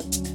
You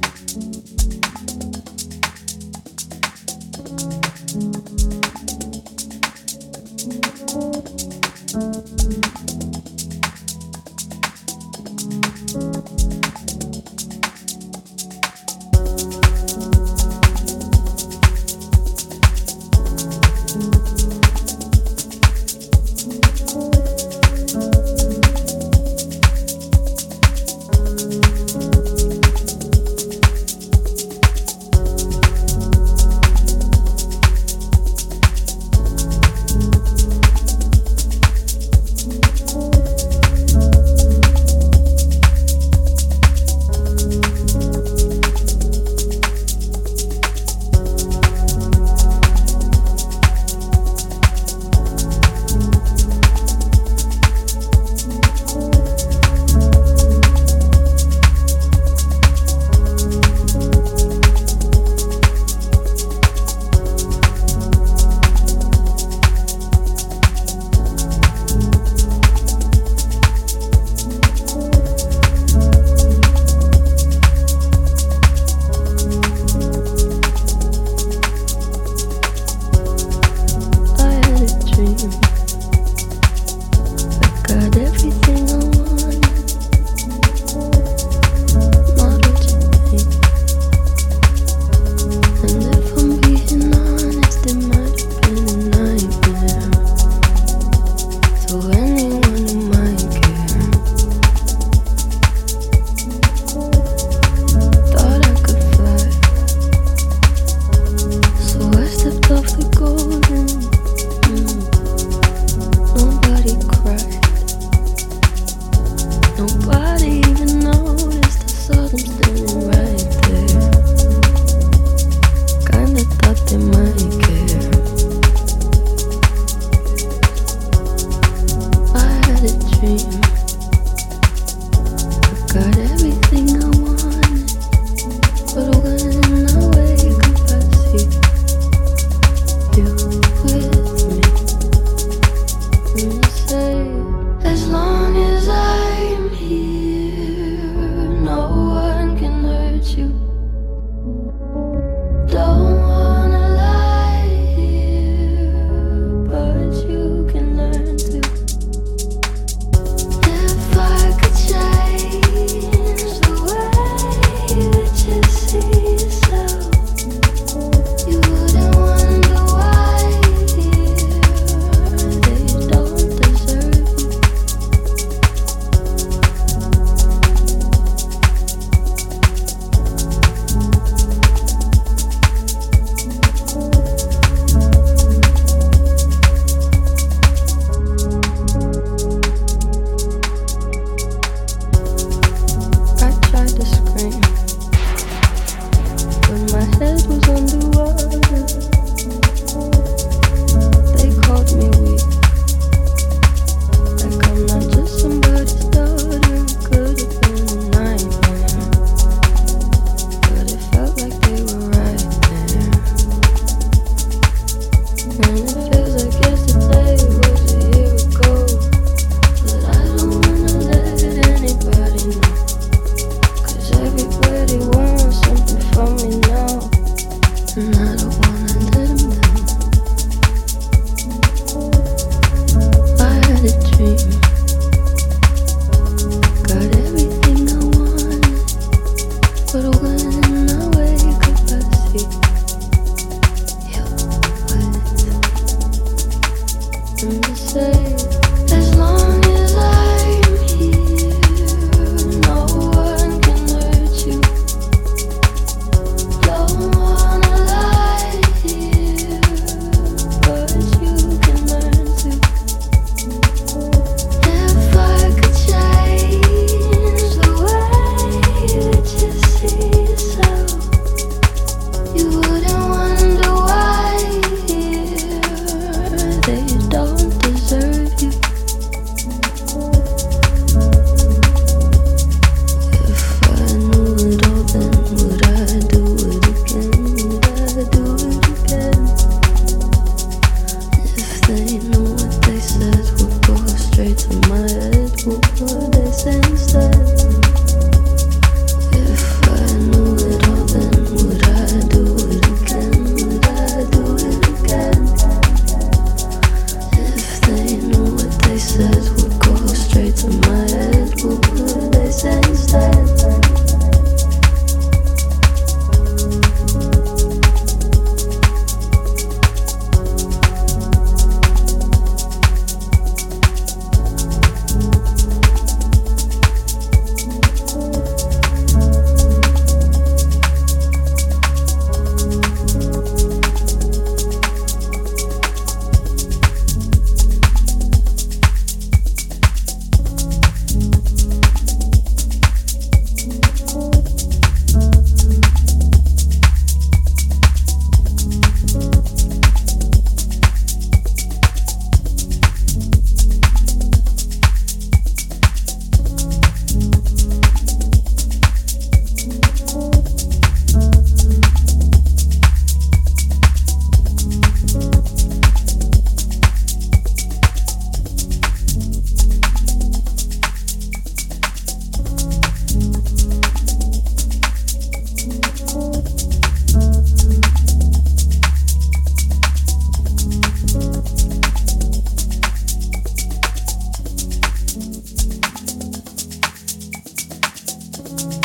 you